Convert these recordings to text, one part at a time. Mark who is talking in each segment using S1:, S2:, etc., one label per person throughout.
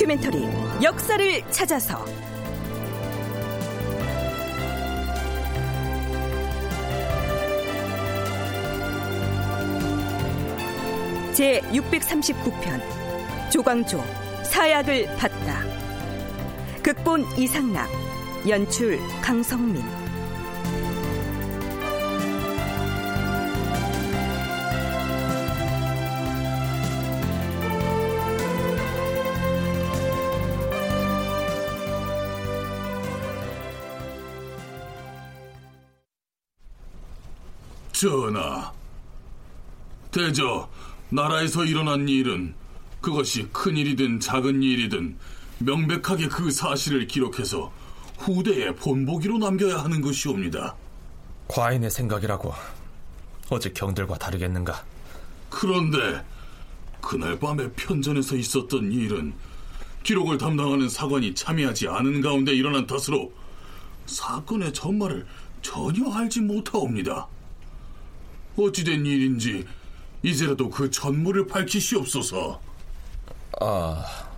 S1: 다큐멘터리 역사를 찾아서. 제 639편 조광조 사약을 받다. 극본 이상락 연출 강성민
S2: 전하, 대저 나라에서 일어난 일은 그것이 큰 일이든 작은 일이든 명백하게 그 사실을 기록해서 후대에 본보기로 남겨야 하는 것이옵니다.
S3: 과인의 생각이라고 어제 경들과 다르겠는가?
S2: 그런데 그날 밤에 편전에서 있었던 일은 기록을 담당하는 사관이 참여하지 않은 가운데 일어난 탓으로 사건의 전말을 전혀 알지 못하옵니다. 어찌된 일인지 이제라도 그 전무를 밝히시옵소서.
S3: 아,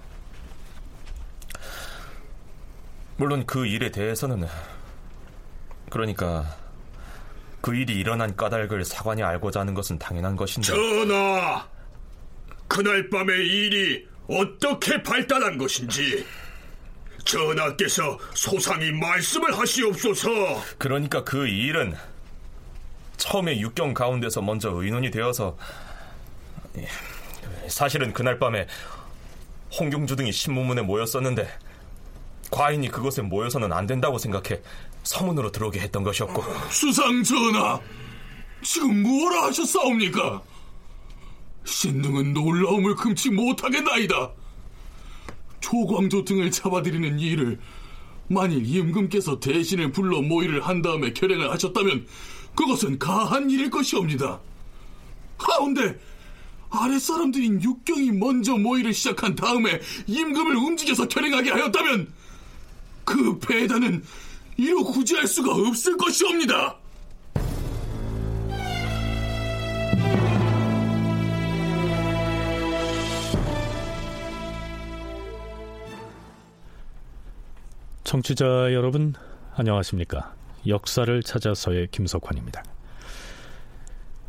S3: 물론 그 일에 대해서는 그러니까 그 일이 일어난 까닭을 사관이 알고자 하는 것은 당연한 것인데
S2: 전하, 그날 밤의 일이 어떻게 발달한 것인지 전하께서 소상히 말씀을 하시옵소서.
S3: 그러니까 그 일은 처음에 육경 가운데서 먼저 의논이 되어서 예, 사실은 그날 밤에 홍경주 등이 신문문에 모였었는데 과인이 그것에 모여서는 안 된다고 생각해 서문으로 들어오게 했던 것이었고
S2: 수상 전하, 지금 무엇라 하셨사옵니까? 신등은 놀라움을 금치 못하겠나이다. 조광조 등을 잡아들이는 일을 만일 임금께서 대신을 불러 모의를 한 다음에 결행을 하셨다면 그것은 가한 일일 것이옵니다. 하운데 아랫사람들인 육경이 먼저 모의를 시작한 다음에 임금을 움직여서 결행하게 하였다면 그 배단은 이로 구제할 수가 없을 것이옵니다.
S4: 청취자 여러분, 안녕하십니까. 역사를 찾아서의 김석환입니다.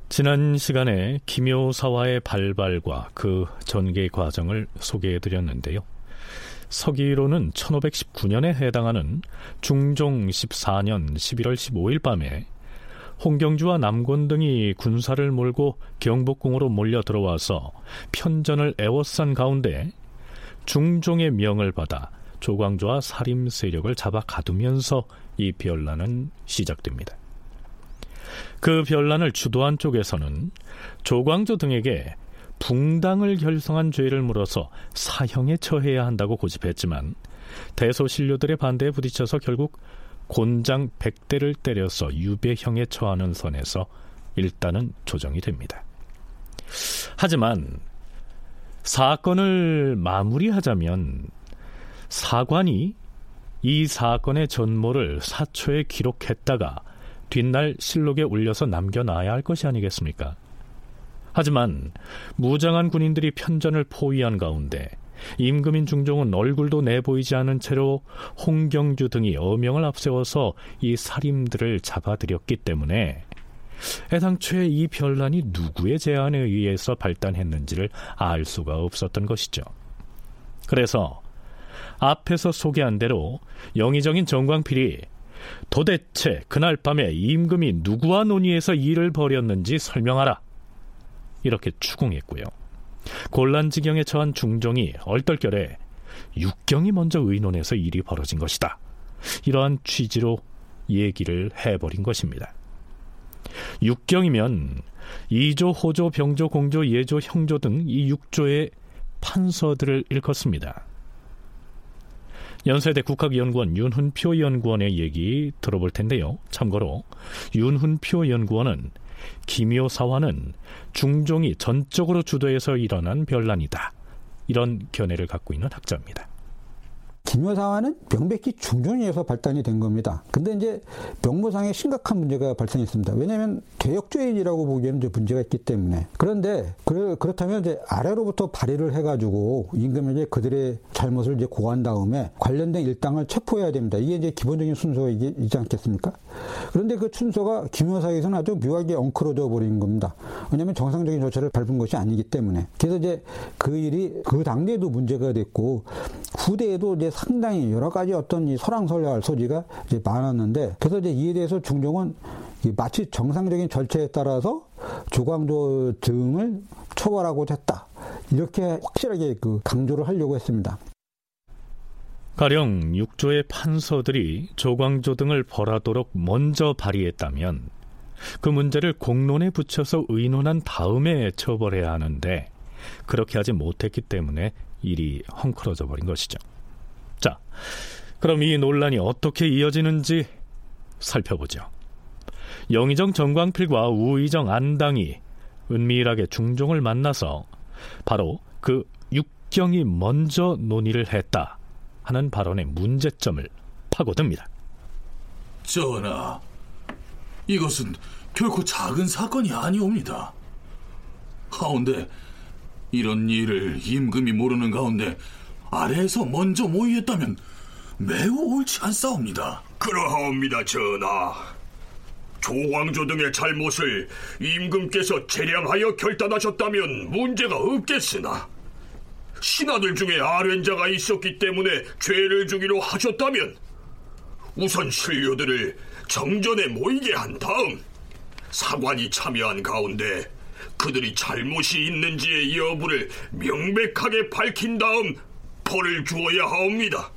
S4: 지난 시간에 김효사와의 발발과 그 전개 과정을 소개해 드렸는데요. 서기로는 1519년에 해당하는 중종 14년 11월 15일 밤에 홍경주와 남곤 등이 군사를 몰고 경복궁으로 몰려 들어와서 편전을 애워싼 가운데 중종의 명을 받아 조광조와 살림 세력을 잡아 가두면서 이 변란은 시작됩니다. 그 변란을 주도한 쪽에서는 조광조 등에게 붕당을 결성한 죄를 물어서 사형에 처해야 한다고 고집했지만 대소신료들의 반대에 부딪혀서 결국 곤장 100대를 때려서 유배형에 처하는 선에서 일단은 조정이 됩니다. 하지만 사건을 마무리하자면 사관이 이 사건의 전모를 사초에 기록했다가 뒷날 실록에 올려서 남겨놔야 할 것이 아니겠습니까? 하지만 무장한 군인들이 편전을 포위한 가운데 임금인 중종은 얼굴도 내보이지 않은 채로 홍경주 등이 어명을 앞세워서 이 살인들을 잡아들였기 때문에 애당초에 이 변란이 누구의 제안에 의해서 발단했는지를 알 수가 없었던 것이죠. 그래서 앞에서 소개한 대로 영의정인 정광필이 도대체 그날 밤에 임금이 누구와 논의해서 일을 벌였는지 설명하라. 이렇게 추궁했고요. 곤란 지경에 처한 중종이 얼떨결에 육경이 먼저 의논해서 일이 벌어진 것이다. 이러한 취지로 얘기를 해버린 것입니다. 육경이면 이조, 호조, 병조, 공조, 예조, 형조 등 이 육조의 판서들을 일컫습니다. 연세대 국학연구원 윤훈표 연구원의 얘기 들어볼 텐데요. 참고로 윤훈표 연구원은 기묘사화는 중종이 전적으로 주도해서 일어난 변란이다. 이런 견해를 갖고 있는 학자입니다.
S5: 기묘사화는 명백히 중종에서 발단이 된 겁니다. 근데 이제 명무상에 심각한 문제가 발생했습니다. 왜냐하면 개혁주의라고 보기에는 이제 문제가 있기 때문에. 그런데 그, 그렇다면 이제 아래로부터 발의를 해가지고 임금에게 그들의 잘못을 이제 고한 다음에 관련된 일당을 체포해야 됩니다. 이게 이제 기본적인 순서이지 않겠습니까? 그런데 그 순서가 기묘사에서는 아주 묘하게 엉클어져 버린 겁니다. 왜냐하면 정상적인 절차를 밟은 것이 아니기 때문에. 그래서 이제 그 일이 그 당대에도 문제가 됐고 후대에도 이제 상당히 여러 가지 어떤 이 설왕설래할 소지가 이제 많았는데 그래서 이제 이에 대해서 중종은 마치 정상적인 절차에 따라서 조광조 등을 처벌하고자 했다. 이렇게 확실하게 그 강조를 하려고 했습니다.
S4: 가령 육조의 판서들이 조광조 등을 벌하도록 먼저 발의했다면 그 문제를 공론에 붙여서 의논한 다음에 처벌해야 하는데 그렇게 하지 못했기 때문에 일이 헝클어져 버린 것이죠. 자, 그럼 이 논란이 어떻게 이어지는지 살펴보죠. 영의정 정광필과 우의정 안당이 은밀하게 중종을 만나서 바로 그 육경이 먼저 논의를 했다 하는 발언의 문제점을 파고듭니다.
S2: 전하, 이것은 결코 작은 사건이 아니옵니다. 하운데 이런 일을 임금이 모르는 가운데 아래에서 먼저 모의했다면 매우 옳지 않사옵니다.
S6: 그러하옵니다, 전하. 조광조 등의 잘못을 임금께서 재량하여 결단하셨다면 문제가 없겠으나 신하들 중에 아련자가 있었기 때문에 죄를 주기로 하셨다면 우선 신료들을 정전에 모이게 한 다음 사관이 참여한 가운데 그들이 잘못이 있는지의 여부를 명백하게 밝힌 다음 벌을 주어야 하옵니다.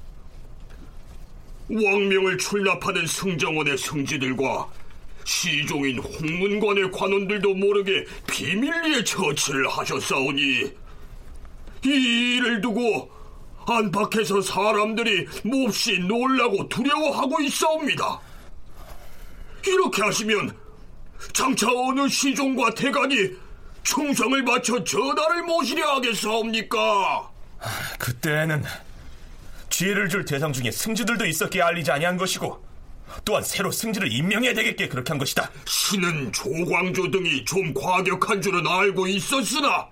S6: 왕명을 출납하는 승정원의 승지들과 시종인 홍문관의 관원들도 모르게 비밀리에 처치를 하셨사오니 이 일을 두고 안팎에서 사람들이 몹시 놀라고 두려워하고 있사옵니다. 이렇게 하시면 장차 어느 시종과 대간이 충성을 바쳐 전하를 모시려 하겠사옵니까?
S3: 그때는 지혜를 줄 대상 중에 승지들도 있었기에 알리지 아니한 것이고 또한 새로 승지를 임명해야 되겠기에 그렇게 한 것이다.
S6: 신은 조광조 등이 좀 과격한 줄은 알고 있었으나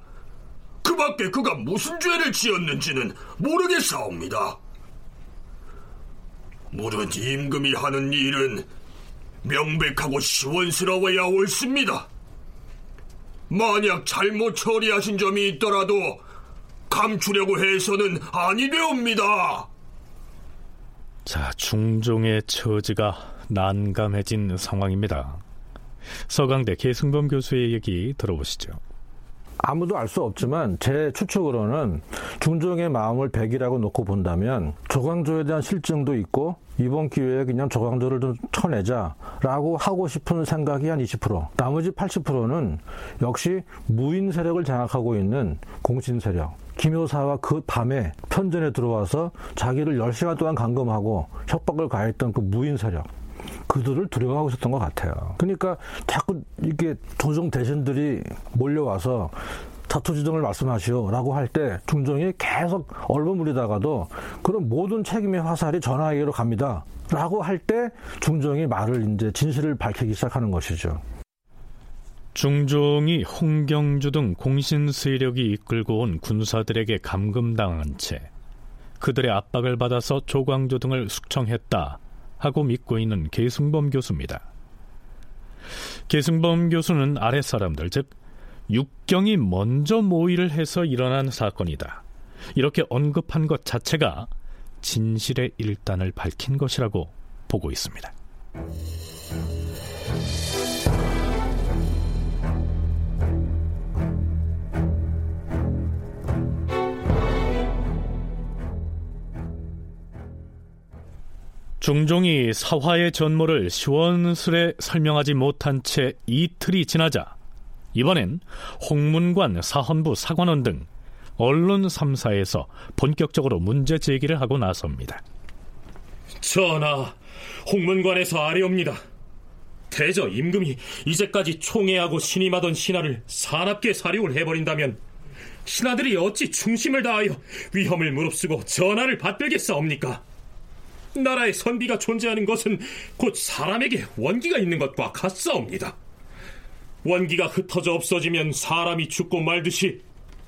S6: 그 밖에 그가 무슨 죄를 지었는지는 모르겠사옵니다. 무릇 임금이 하는 일은 명백하고 시원스러워야 옳습니다. 만약 잘못 처리하신 점이 있더라도 감추려고 해서는 아니 되옵니다.
S4: 자, 중종의 처지가 난감해진 상황입니다. 서강대 계승범 교수의 얘기 들어보시죠.
S7: 아무도 알 수 없지만 제 추측으로는 중종의 마음을 백이라고 놓고 본다면 조광조에 대한 실증도 있고 이번 기회에 그냥 조광조를 좀 쳐내자라고 하고 싶은 생각이 한 20%. 나머지 80%는 역시 무인 세력을 장악하고 있는 공신 세력. 김효사와 그 밤에 편전에 들어와서 자기를 10시간 동안 감금하고 협박을 가했던 그 무인 세력. 그들을 두려워하고 있었던 것 같아요. 그러니까 자꾸 이게 조정 대신들이 몰려와서 자투지정을 말씀하시오라고 할 때 중종이 계속 얼버무리다가도 그런 모든 책임의 화살이 전하에게로 갑니다. 라고 할 때 중종이 말을 이제 진실을 밝히기 시작하는 것이죠.
S4: 중종이 홍경주 등 공신 세력이 이끌고 온 군사들에게 감금당한 채 그들의 압박을 받아서 조광조 등을 숙청했다 하고 믿고 있는 계승범 교수입니다. 계승범 교수는 아랫사람들, 즉 육경이 먼저 모의를 해서 일어난 사건이다. 이렇게 언급한 것 자체가 진실의 일단을 밝힌 것이라고 보고 있습니다. 중종이 사화의 전모를 시원스레 설명하지 못한 채 이틀이 지나자 이번엔 홍문관, 사헌부, 사관원 등 언론 3사에서 본격적으로 문제 제기를 하고 나섭니다.
S8: 전하, 홍문관에서 아뢰옵니다. 대저 임금이 이제까지 총애하고 신임하던 신하를 사납게 사륙을 해버린다면 신하들이 어찌 충심을 다하여 위험을 무릅쓰고 전하를 받들겠사옵니까? 나라의 선비가 존재하는 것은 곧 사람에게 원기가 있는 것과 같사옵니다. 원기가 흩어져 없어지면 사람이 죽고 말듯이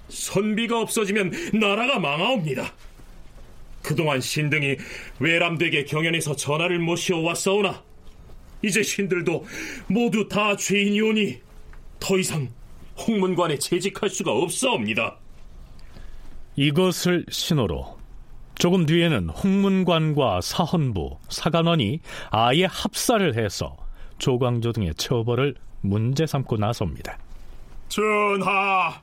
S8: 선비가 없어지면 나라가 망하옵니다. 그동안 신등이 외람되게 경연에서 전하를 모시어 왔사오나 이제 신들도 모두 다 죄인이오니 더 이상 홍문관에 재직할 수가 없사옵니다.
S4: 이것을 신호로 조금 뒤에는 홍문관과 사헌부, 사관원이 아예 합사를 해서 조광조 등의 처벌을 문제 삼고 나섭니다.
S9: 전하,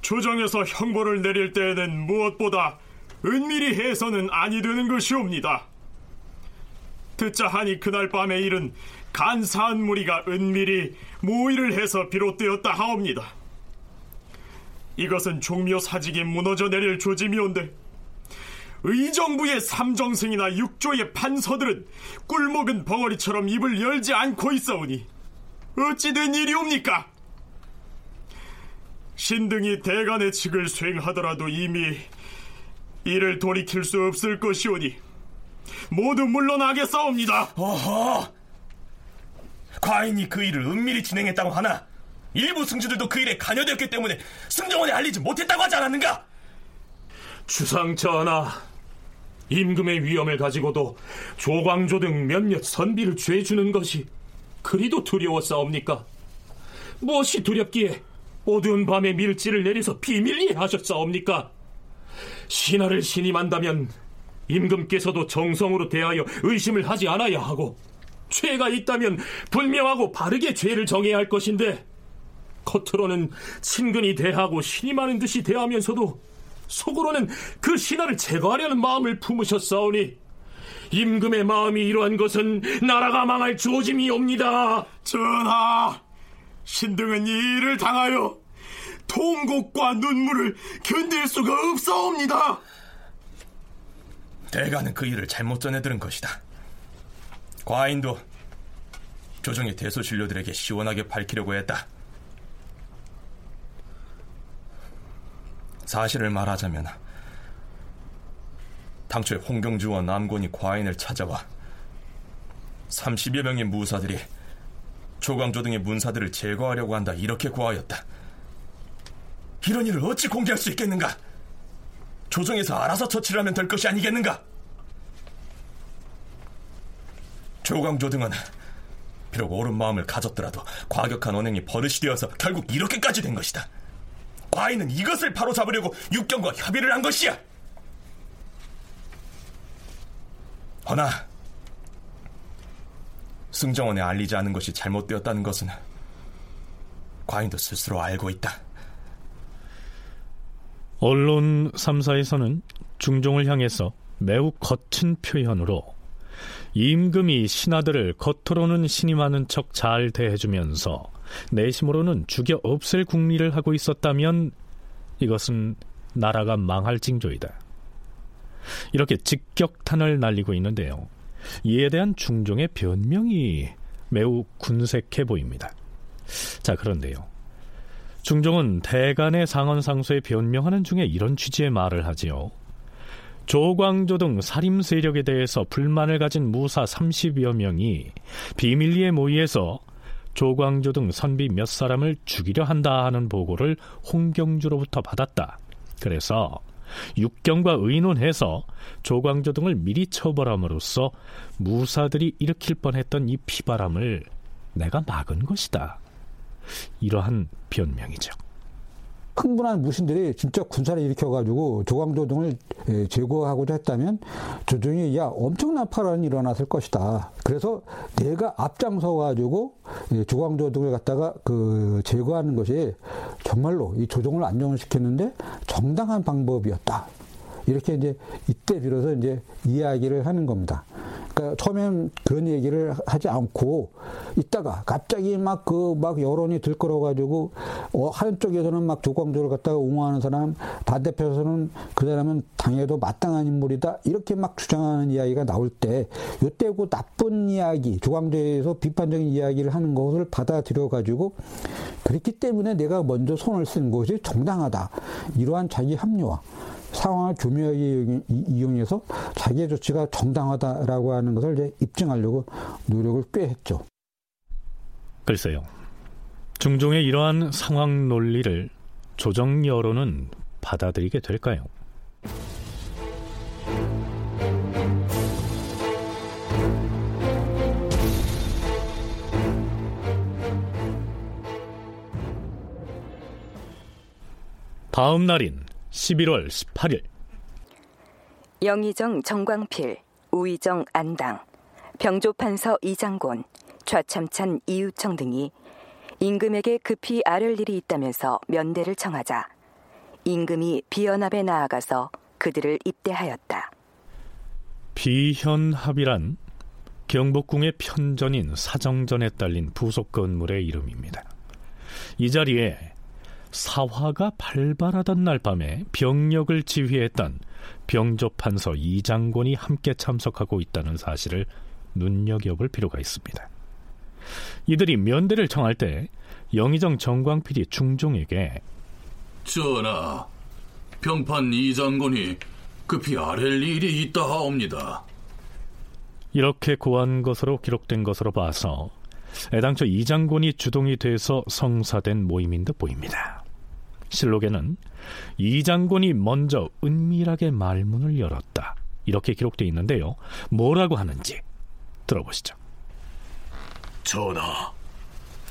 S9: 조정에서 형벌을 내릴 때에는 무엇보다 은밀히 해서는 아니 되는 것이옵니다. 듣자 하니 그날 밤의 일은 간사한 무리가 은밀히 모의를 해서 비롯되었다 하옵니다. 이것은 종묘 사직이 무너져 내릴 조짐이온데 의정부의 삼정승이나 육조의 판서들은 꿀먹은 벙어리처럼 입을 열지 않고 있어오니 어찌 된 일이옵니까? 신등이 대간의 직을 수행하더라도 이미 이를 돌이킬 수 없을 것이오니 모두 물러나겠사옵니다.
S3: 어허! 과인이 그 일을 은밀히 진행했다고 하나 일부 승주들도 그 일에 관여되었기 때문에 승정원에 알리지 못했다고 하지 않았는가?
S8: 주상 전하, 임금의 위험을 가지고도 조광조 등 몇몇 선비를 죄 주는 것이 그리도 두려웠사옵니까? 무엇이 두렵기에 어두운 밤에 밀지를 내려서 비밀리에 하셨사옵니까? 신하를 신임한다면 임금께서도 정성으로 대하여 의심을 하지 않아야 하고 죄가 있다면 분명하고 바르게 죄를 정해야 할 것인데 겉으로는 친근히 대하고 신임하는 듯이 대하면서도 속으로는 그 신하를 제거하려는 마음을 품으셨사오니 임금의 마음이 이러한 것은 나라가 망할 조짐이옵니다.
S9: 전하, 신등은 이 일을 당하여 통곡과 눈물을 견딜 수가 없사옵니다.
S3: 대가는 그 일을 잘못 전해 들은 것이다. 과인도 조정의 대소신료들에게 시원하게 밝히려고 했다. 사실을 말하자면 당초에 홍경주와 남곤이 과인을 찾아와 30여 명의 무사들이 조광조 등의 문사들을 제거하려고 한다 이렇게 고하였다. 이런 일을 어찌 공개할 수 있겠는가? 조정에서 알아서 처치를 하면 될 것이 아니겠는가? 조광조 등은 비록 옳은 마음을 가졌더라도 과격한 언행이 버릇이 되어서 결국 이렇게까지 된 것이다. 과인은 이것을 바로잡으려고 육경과 협의를 한 것이야. 허나 승정원에 알리지 않은 것이 잘못되었다는 것은 과인도 스스로 알고 있다.
S4: 언론 3사에서는 중종을 향해서 매우 거친 표현으로 임금이 신하들을 겉으로는 신임하는 척 잘 대해주면서 내심으로는 죽여 없앨 국리를 하고 있었다면 이것은 나라가 망할 징조이다. 이렇게 직격탄을 날리고 있는데요. 이에 대한 중종의 변명이 매우 군색해 보입니다. 자, 그런데요. 중종은 대간의 상언상소에 변명하는 중에 이런 취지의 말을 하지요. 조광조 등 살림 세력에 대해서 불만을 가진 무사 30여 명이 비밀리에 모의해서 조광조 등 선비 몇 사람을 죽이려 한다 하는 보고를 홍경주로부터 받았다. 그래서 육경과 의논해서 조광조 등을 미리 처벌함으로써 무사들이 일으킬 뻔했던 이 피바람을 내가 막은 것이다. 이러한 변명이죠.
S5: 흥분한 무신들이 진짜 군사를 일으켜가지고 조광조 등을 예, 제거하고자 했다면 조정이 야 엄청난 파란이 일어났을 것이다. 그래서 내가 앞장서가지고 예, 조광조 등을 갖다가 그 제거하는 것이 정말로 이 조정을 안정을 시켰는데 정당한 방법이었다. 이렇게 이제 이때 비로소 이제 이야기를 하는 겁니다. 그러니까 처음엔 그런 얘기를 하지 않고 있다가 갑자기 막 그막 그 여론이 들끓어가지고 어, 한쪽에서는 막 조광조를 갖다가 옹호하는 사람 반대편에서는 그 사람은 당해도 마땅한 인물이다. 이렇게 막 주장하는 이야기가 나올 때 요때 그 나쁜 이야기 조광조에서 비판적인 이야기를 하는 것을 받아들여 가지고 그렇기 때문에 내가 먼저 손을 쓴 것이 정당하다. 이러한 자기 합리화 상황을 교묘하게 이용해서 자기의 조치가 정당하다라고 하는 것을 이제 입증하려고 노력을 꽤 했죠.
S4: 글쎄요. 중종의 이러한 상황 논리를 조정 여론은 받아들이게 될까요? 다음 날인 11월 18일
S1: 영의정 정광필, 우의정 안당, 병조판서 이장곤, 좌참찬 이유청 등이 임금에게 급히 아를 일이 있다면서 면대를 청하자 임금이 비연합에 나아가서 그들을 입대하였다.
S4: 비현합이란 경복궁의 편전인 사정전에 딸린 부속 건물의 이름입니다. 이 자리에 사화가 발발하던 날 밤에 병력을 지휘했던 병조판서 이장곤이 함께 참석하고 있다는 사실을 눈여겨볼 필요가 있습니다. 이들이 면대를 청할 때 영의정 정광필이 중종에게
S2: 전하, 병판 이장곤이 급히 아랠 일이 있다 하옵니다.
S4: 이렇게 고한 것으로 기록된 것으로 봐서 애당초 이장곤이 주동이 돼서 성사된 모임인 듯 보입니다. 실록에는 이장곤이 먼저 은밀하게 말문을 열었다. 이렇게 기록되어 있는데요. 뭐라고 하는지 들어보시죠.
S10: 전하,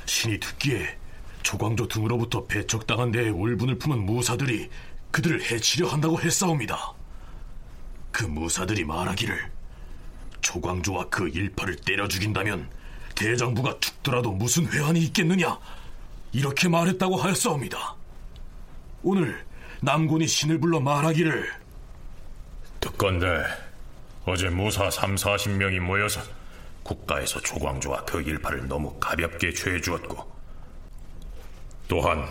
S10: 신이 듣기에 조광조 등으로부터 배척당한 데에 울분을 품은 무사들이 그들을 해치려 한다고 했사옵니다. 그 무사들이 말하기를 조광조와 그 일파를 때려 죽인다면 대장부가 죽더라도 무슨 회한이 있겠느냐 이렇게 말했다고 하였사옵니다. 오늘 남군이 신을 불러 말하기를
S11: 듣건데 어제 무사 3, 40명이 모여서 국가에서 조광조와 그 일파를 너무 가볍게 죄주었고 또한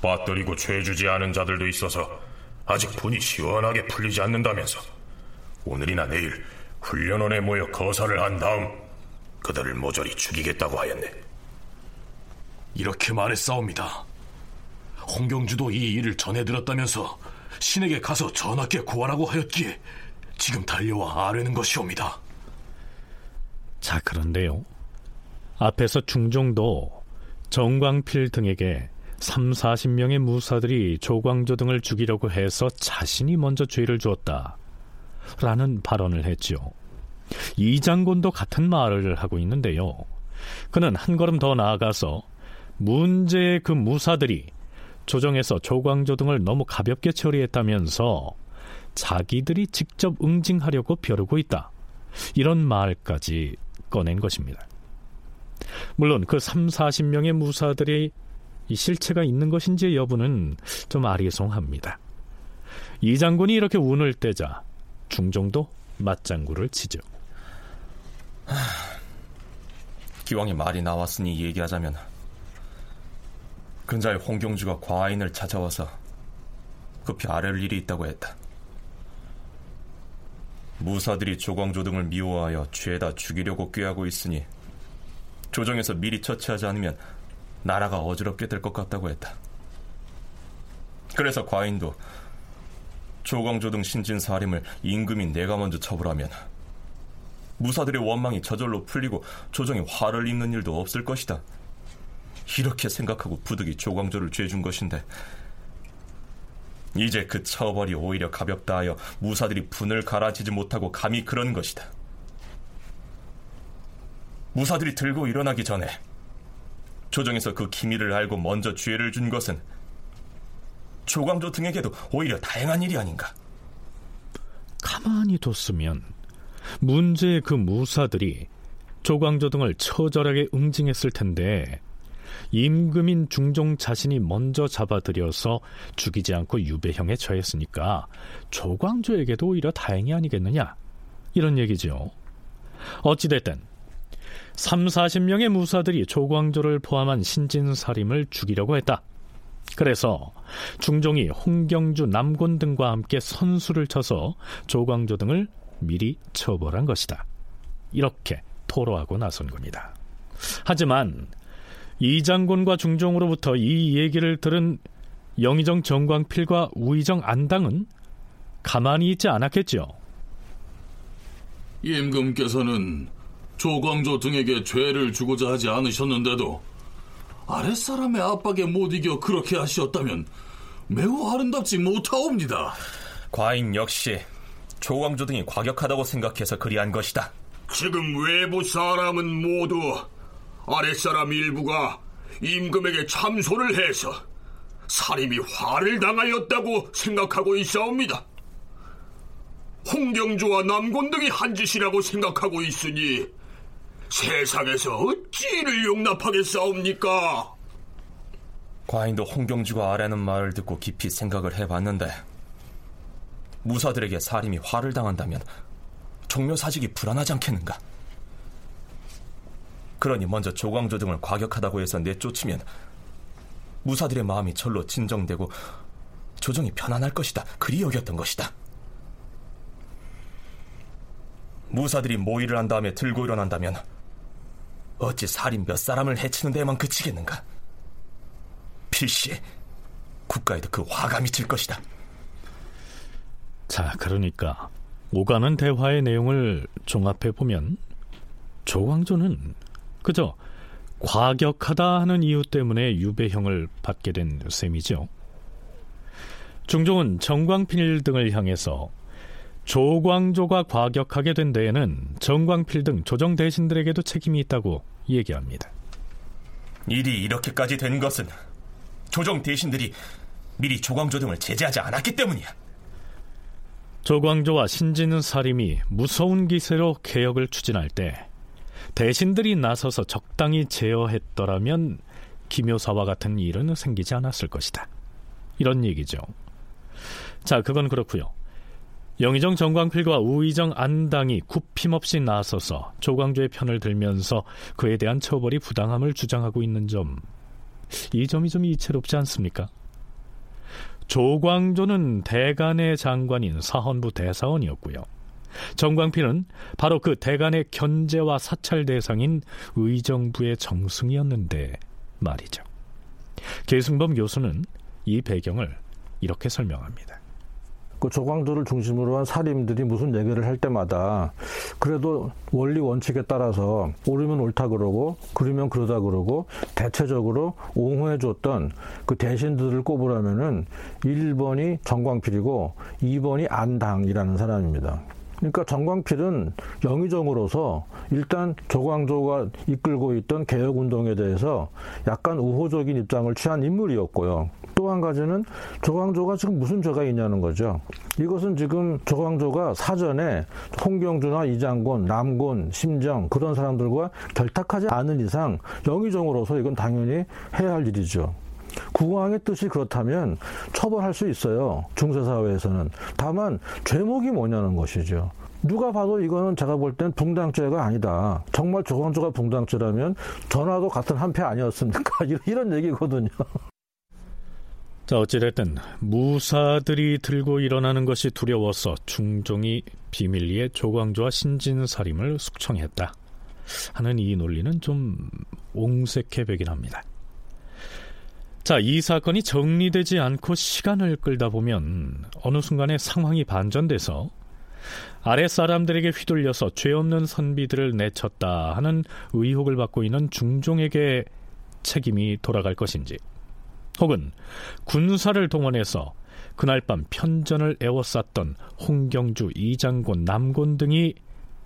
S11: 빠뜨리고 죄주지 않은 자들도 있어서 아직 분이 시원하게 풀리지 않는다면서 오늘이나 내일 훈련원에 모여 거사를 한 다음 그들을 모조리 죽이겠다고 하였네.
S10: 이렇게 말했사옵니다. 홍경주도 이 일을 전해 들었다면서 신에게 가서 전하께 구하라고 하였기에 지금 달려와 아뢰는 것이옵니다.
S4: 자, 그런데요. 앞에서 중종도 정광필 등에게 3, 40명의 무사들이 조광조 등을 죽이려고 해서 자신이 먼저 죄를 주었다. 라는 발언을 했죠. 이장군도 같은 말을 하고 있는데요. 그는 한 걸음 더 나아가서 문제의 그 무사들이 조정에서 조광조 등을 너무 가볍게 처리했다면서 자기들이 직접 응징하려고 벼르고 있다. 이런 말까지 꺼낸 것입니다. 물론 그 3, 40명의 무사들이 이 실체가 있는 것인지 여부는 좀 아리송합니다. 이 장군이 이렇게 운을 떼자 중종도 맞장구를 치죠.
S3: 기왕에 말이 나왔으니 얘기하자면 근자의 홍경주가 과인을 찾아와서 급히 아랠 일이 있다고 했다. 무사들이 조광조 등을 미워하여 죄다 죽이려고 꾀하고 있으니 조정에서 미리 처치하지 않으면 나라가 어지럽게 될 것 같다고 했다. 그래서 과인도 조광조 등 신진 사림을 임금인 내가 먼저 처벌하면 무사들의 원망이 저절로 풀리고 조정이 화를 입는 일도 없을 것이다. 이렇게 생각하고 부득이 조광조를 죄준 것인데 이제 그 처벌이 오히려 가볍다 하여 무사들이 분을 가라지지 못하고 감히 그런 것이다. 무사들이 들고 일어나기 전에 조정에서 그 기밀을 알고 먼저 죄를 준 것은 조광조 등에게도 오히려 다행한 일이 아닌가.
S4: 가만히 뒀으면 문제의 그 무사들이 조광조 등을 처절하게 응징했을 텐데 임금인 중종 자신이 먼저 잡아들여서 죽이지 않고 유배형에 처했으니까 조광조에게도 오히려 다행이 아니겠느냐 이런 얘기죠. 어찌됐든 3, 40명의 무사들이 조광조를 포함한 신진사림을 죽이려고 했다. 그래서 중종이 홍경주, 남곤 등과 함께 선수를 쳐서 조광조 등을 미리 처벌한 것이다. 이렇게 토로하고 나선 겁니다. 하지만 이 장군과 중종으로부터 이 얘기를 들은 영의정 정광필과 우의정 안당은 가만히 있지 않았겠죠.
S2: 임금께서는 조광조 등에게 죄를 주고자 하지 않으셨는데도 아랫사람의 압박에 못 이겨 그렇게 하시었다면 매우 아름답지 못하옵니다.
S3: 과인 역시 조광조 등이 과격하다고 생각해서 그리한 것이다.
S6: 지금 외부 사람은 모두 아랫사람 일부가 임금에게 참소를 해서 살인이 화를 당하였다고 생각하고 있사옵니다. 홍경주와 남곤 등이 한 짓이라고 생각하고 있으니 세상에서 어찌 이를 용납하겠사옵니까?
S3: 과인도 홍경주가 아라는 말을 듣고 깊이 생각을 해봤는데 무사들에게 살인이 화를 당한다면 종묘사직이 불안하지 않겠는가? 그러니 먼저 조광조 등을 과격하다고 해서 내쫓으면 무사들의 마음이 절로 진정되고 조정이 편안할 것이다. 그리 여겼던 것이다. 무사들이 모의를 한 다음에 들고 일어난다면 어찌 살인 몇 사람을 해치는 데에만 그치겠는가? 필시 국가에도 그 화가 미칠 것이다.
S4: 자, 그러니까 오가는 대화의 내용을 종합해 보면 조광조는 그저 과격하다 하는 이유 때문에 유배형을 받게 된 셈이죠. 중종은 정광필 등을 향해서 조광조가 과격하게 된 데에는 정광필 등 조정 대신들에게도 책임이 있다고 얘기합니다.
S3: 일이 이렇게까지 된 것은 조정 대신들이 미리 조광조 등을 제재하지 않았기 때문이야.
S4: 조광조와 신진사림이 무서운 기세로 개혁을 추진할 때 대신들이 나서서 적당히 제어했더라면 기묘사와 같은 일은 생기지 않았을 것이다. 이런 얘기죠. 자, 그건 그렇고요. 영의정 정광필과 우의정 안당이 굽힘없이 나서서 조광조의 편을 들면서 그에 대한 처벌이 부당함을 주장하고 있는 점, 이 점이 좀 이채롭지 않습니까? 조광조는 대간의 장관인 사헌부 대사원이었고요. 정광필은 바로 그 대간의 견제와 사찰 대상인 의정부의 정승이었는데 말이죠. 계승범 교수는 이 배경을 이렇게 설명합니다.
S7: 그 조광조를 중심으로 한 사림들이 무슨 얘기를 할 때마다 그래도 원리 원칙에 따라서 옳으면 옳다 그러고 그러면 그러다 그러고 대체적으로 옹호해 줬던 그 대신들을 꼽으라면은 1번이 정광필이고 2번이 안당이라는 사람입니다. 그러니까 정광필은 영의정으로서 일단 조광조가 이끌고 있던 개혁운동에 대해서 약간 우호적인 입장을 취한 인물이었고요. 또 한 가지는 조광조가 지금 무슨 죄가 있냐는 거죠. 이것은 지금 조광조가 사전에 홍경주나 이장곤, 남곤, 심정 그런 사람들과 결탁하지 않은 이상 영의정으로서 이건 당연히 해야 할 일이죠. 국왕의 뜻이 그렇다면 처벌할 수 있어요. 중세사회에서는. 다만 죄목이 뭐냐는 것이죠. 누가 봐도 이거는 제가 볼 땐 붕당죄가 아니다. 정말 조광조가 붕당죄라면 전화도 같은 한 패 아니었습니까? 이런 얘기거든요.
S4: 자, 어찌됐든 무사들이 들고 일어나는 것이 두려워서 중종이 비밀리에 조광조와 신진사림을 숙청했다. 하는 이 논리는 좀 옹색해 보긴 합니다. 자, 이 사건이 정리되지 않고 시간을 끌다 보면 어느 순간에 상황이 반전돼서 아래 사람들에게 휘둘려서 죄 없는 선비들을 내쳤다 하는 의혹을 받고 있는 중종에게 책임이 돌아갈 것인지 혹은 군사를 동원해서 그날 밤 편전을 에워쌌던 홍경주, 이장곤, 남곤 등이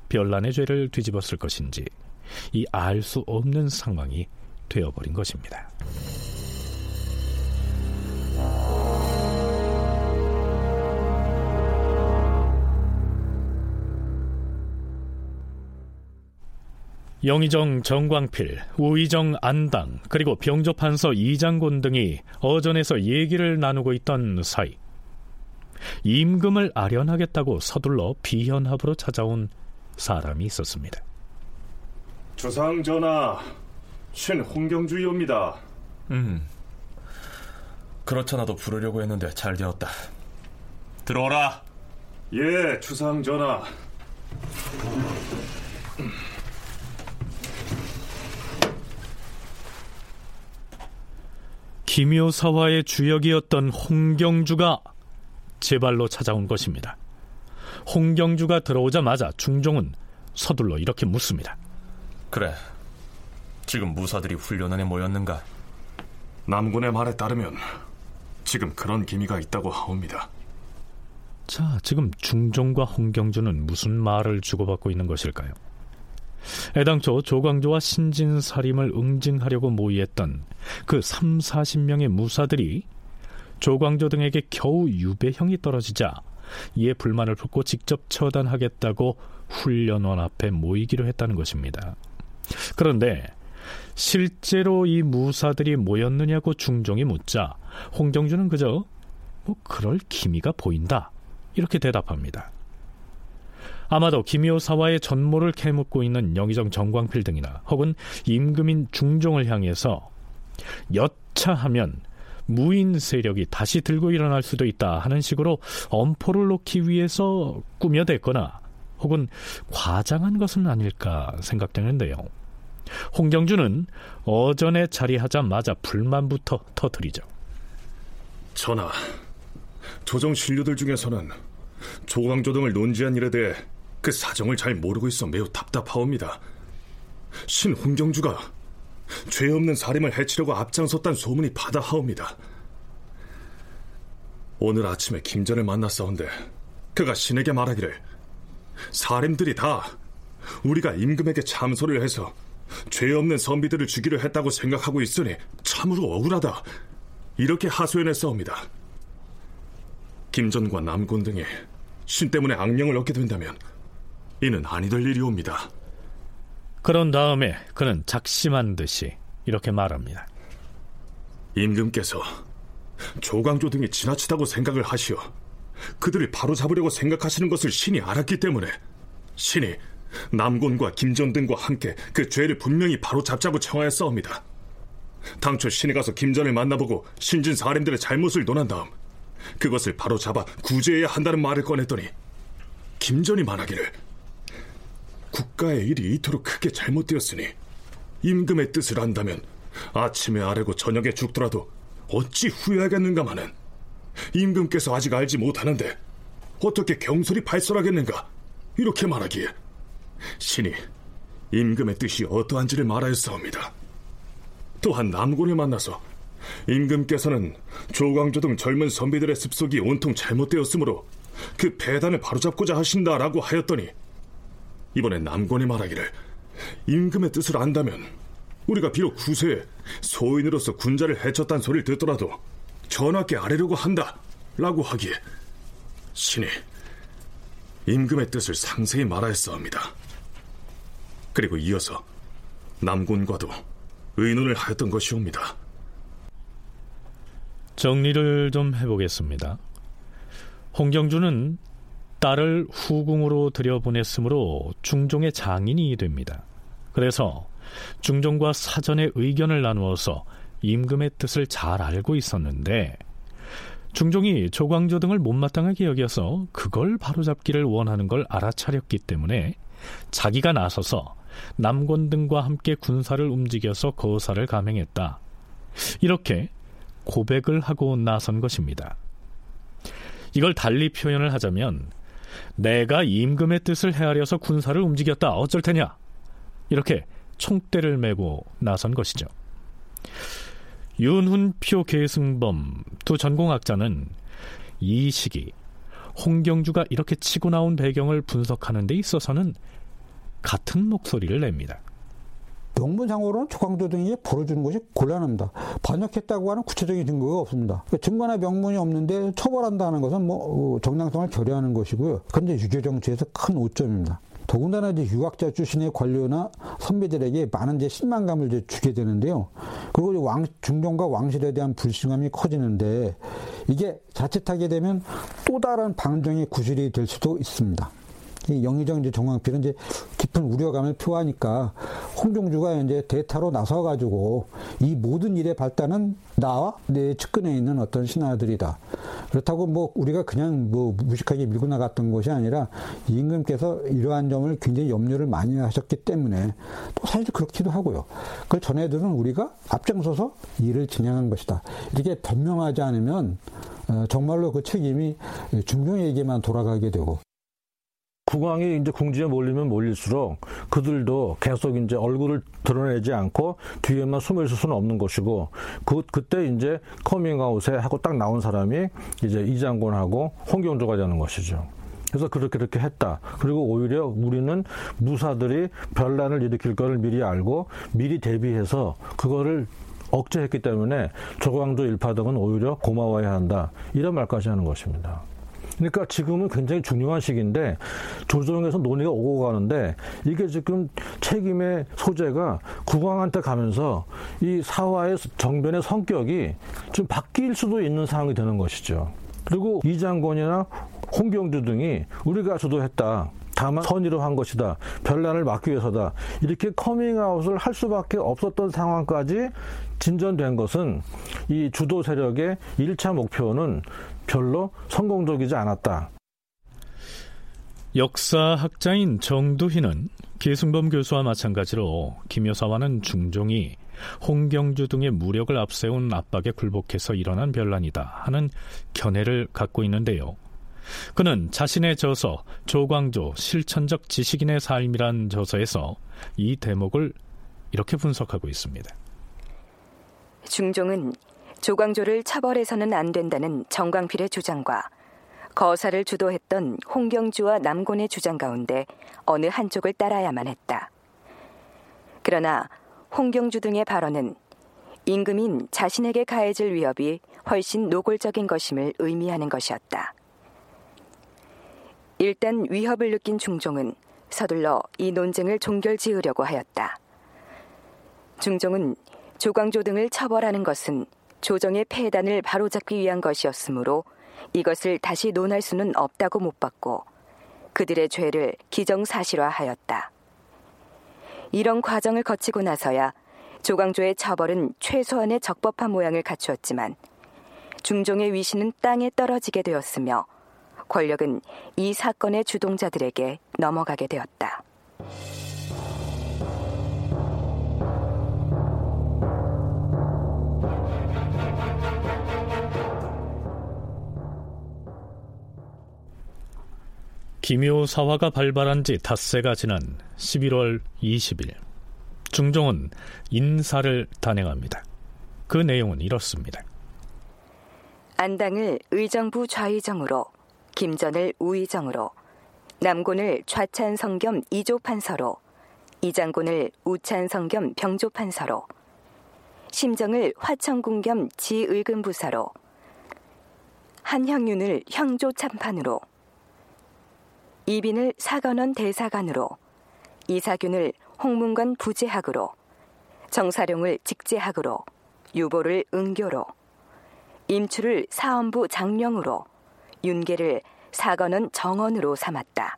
S4: 별난의 죄를 뒤집었을 것인지 이 알 수 없는 상황이 되어버린 것입니다. 영의정 정광필, 우의정 안당, 그리고 병조판서 이장곤 등이 어전에서 얘기를 나누고 있던 사이 임금을 아련하겠다고 서둘러 비현합으로 찾아온 사람이 있었습니다.
S12: 주상 전하, 신 홍경주이옵니다.
S3: 음, 그렇잖아도 부르려고 했는데 잘 되었다. 들어오라.
S12: 예, 주상 전하.
S4: 김효사와의 주역이었던 홍경주가 제발로 찾아온 것입니다. 홍경주가 들어오자마자 중종은 서둘러 이렇게 묻습니다.
S3: 그래. 지금 무사들이 훈련원에 모였는가?
S12: 남군의 말에 따르면 지금 그런 기미가 있다고 하옵니다.
S4: 자, 지금 중종과 홍경주는 무슨 말을 주고받고 있는 것일까요? 애당초 조광조와 신진사림을 응징하려고 모의했던 그 3, 40명의 무사들이 조광조 등에게 겨우 유배형이 떨어지자 이에 불만을 품고 직접 처단하겠다고 훈련원 앞에 모이기로 했다는 것입니다. 그런데 실제로 이 무사들이 모였느냐고 중종이 묻자 홍정주는 그저 뭐 그럴 기미가 보인다 이렇게 대답합니다. 아마도 김효사와의 전모를 캐묻고 있는 영의정 정광필 등이나 혹은 임금인 중종을 향해서 여차하면 무인 세력이 다시 들고 일어날 수도 있다 하는 식으로 엄포를 놓기 위해서 꾸며댔거나 혹은 과장한 것은 아닐까 생각되는데요. 홍경주는 어전에 자리하자마자 불만부터 터뜨리죠.
S12: 전하, 조정 신료들 중에서는 조광조 등을 논지한 일에 대해 그 사정을 잘 모르고 있어 매우 답답하옵니다. 신 홍경주가 죄 없는 사림을 해치려고 앞장섰단 소문이 바다하옵니다. 오늘 아침에 김전을 만났사온데 그가 신에게 말하기를 사림들이 다 우리가 임금에게 참소를 해서 죄 없는 선비들을 죽이려 했다고 생각하고 있으니 참으로 억울하다. 이렇게 하소연했사옵니다. 김전과 남곤 등이 신 때문에 악명을 얻게 된다면 이는 아니 될 일이옵니다.
S4: 그런 다음에 그는 작심한 듯이 이렇게 말합니다.
S12: 임금께서 조광조 등이 지나치다고 생각을 하시어 그들을 바로 잡으려고 생각하시는 것을 신이 알았기 때문에 신이 남곤과 김전 등과 함께 그 죄를 분명히 바로 잡자고 청하였사옵니다. 당초 신이 가서 김전을 만나보고 신진 사림들의 잘못을 논한 다음 그것을 바로 잡아 구제해야 한다는 말을 꺼냈더니 김전이 말하기를 국가의 일이 이토록 크게 잘못되었으니 임금의 뜻을 안다면 아침에 아래고 저녁에 죽더라도 어찌 후회하겠는가마는 임금께서 아직 알지 못하는데 어떻게 경솔이 발설하겠는가 이렇게 말하기에 신이 임금의 뜻이 어떠한지를 말하였사옵니다. 또한 남곤을 만나서 임금께서는 조광조 등 젊은 선비들의 습속이 온통 잘못되었으므로 그 배단을 바로잡고자 하신다라고 하였더니 이번에 남곤이 말하기를 임금의 뜻을 안다면 우리가 비록 구세에 소인으로서 군자를 해쳤단 소리를 듣더라도 전하께 아뢰려고 한다 라고 하기에 신이 임금의 뜻을 상세히 말하였사옵니다. 그리고 이어서 남군과도 의논을 하였던 것이옵니다.
S4: 정리를 좀 해보겠습니다. 홍경주는 딸을 후궁으로 들여보냈으므로 중종의 장인이 됩니다. 그래서 중종과 사전에 의견을 나누어서 임금의 뜻을 잘 알고 있었는데 중종이 조광조 등을 못마땅하게 여겨서 그걸 바로잡기를 원하는 걸 알아차렸기 때문에 자기가 나서서 남권 등과 함께 군사를 움직여서 거사를 감행했다. 이렇게 고백을 하고 나선 것입니다. 이걸 달리 표현을 하자면 내가 임금의 뜻을 헤아려서 군사를 움직였다. 어쩔 테냐? 이렇게 총대를 메고 나선 것이죠. 윤훈표 계승범 두 전공학자는 이 시기 홍경주가 이렇게 치고 나온 배경을 분석하는 데 있어서는 같은 목소리를 냅니다.
S5: 명문상으로는 조광조 등이 벌어주는 것이 곤란합니다. 반역했다고 하는 구체적인 증거가 없습니다. 증거나 명문이 없는데 처벌한다는 것은 뭐 어, 정당성을 결여하는 것이고요. 그런데 유교 정치에서 큰 오점입니다. 더군다나 이제 유학자 출신의 관료나 선배들에게 많은 이제 실망감을 이제 주게 되는데요. 그리고 왕, 중종과 왕실에 대한 불신감이 커지는데 이게 자칫하게 되면 또 다른 방정의 구실이 될 수도 있습니다. 영의정 이제 정황필은 이제 깊은 우려감을 표하니까 홍종주가 이제 대타로 나서 가지고 이 모든 일의 발단은 나와 내 측근에 있는 어떤 신하들이다. 그렇다고 뭐 우리가 그냥 뭐 무식하게 밀고 나갔던 것이 아니라 임금께서 이러한 점을 굉장히 염려를 많이 하셨기 때문에 또 사실 그렇기도 하고요. 그 전에들은 우리가 앞장서서 일을 진행한 것이다. 이렇게 변명하지 않으면 어, 정말로 그 책임이 중종에게만 돌아가게 되고
S7: 국왕이 이제 궁지에 몰리면 몰릴수록 그들도 계속 이제 얼굴을 드러내지 않고 뒤에만 숨어 있을 수는 없는 것이고 그 그때 이제 커밍아웃에 하고 딱 나온 사람이 이제 이장군하고 홍경조가 되는 것이죠. 그래서 그렇게 그렇게 했다. 그리고 오히려 우리는 무사들이 별난을 일으킬 것을 미리 알고 미리 대비해서 그거를 억제했기 때문에 조광조 일파덕은 오히려 고마워야 한다. 이런 말까지 하는 것입니다. 그러니까 지금은 굉장히 중요한 시기인데 조정에서 논의가 오고 가는데 이게 지금 책임의 소재가 국왕한테 가면서 이 사화의 정변의 성격이 좀 바뀔 수도 있는 상황이 되는 것이죠. 그리고 이장권이나 홍경주 등이 우리가 주도했다. 다만 선의로 한 것이다. 별난을 막기 위해서다. 이렇게 커밍아웃을 할 수밖에 없었던 상황까지 진전된 것은 이 주도 세력의 1차 목표는 별로 성공적이지 않았다.
S4: 역사학자인 정두희는 계승범 교수와 마찬가지로 김 여사와는 중종이 홍경주 등의 무력을 앞세운 압박에 굴복해서 일어난 변란이다 하는 견해를 갖고 있는데요. 그는 자신의 저서 조광조 실천적 지식인의 삶이란 저서에서 이 대목을 이렇게 분석하고 있습니다.
S1: 중종은 조광조를 처벌해서는 안 된다는 정광필의 주장과 거사를 주도했던 홍경주와 남곤의 주장 가운데 어느 한쪽을 따라야만 했다. 그러나 홍경주 등의 발언은 임금인 자신에게 가해질 위협이 훨씬 노골적인 것임을 의미하는 것이었다. 일단 위협을 느낀 중종은 서둘러 이 논쟁을 종결지으려고 하였다. 중종은 조광조 등을 처벌하는 것은 조정의 폐단을 바로잡기 위한 것이었으므로 이것을 다시 논할 수는 없다고 못 봤고 그들의 죄를 기정사실화하였다. 이런 과정을 거치고 나서야 조광조의 처벌은 최소한의 적법한 모양을 갖추었지만 중종의 위신은 땅에 떨어지게 되었으며 권력은 이 사건의 주동자들에게 넘어가게 되었다.
S4: 기묘사화가 발발한 지 닷새가 지난 11월 20일 중종은 인사를 단행합니다. 그 내용은 이렇습니다.
S1: 안당을 의정부 좌의정으로 김전을 우의정으로 남곤을 좌찬성 겸 이조판서로 이장곤을 우찬성 겸 병조판서로 심정을 화천궁 겸 지의금부사로 한형윤을 형조참판으로 이빈을 사관원 대사관으로 이사균을 홍문관 부재학으로 정사룡을 직제학으로 유보를 응교로 임추를 사원부 장령으로 윤계를 사관원 정원으로 삼았다.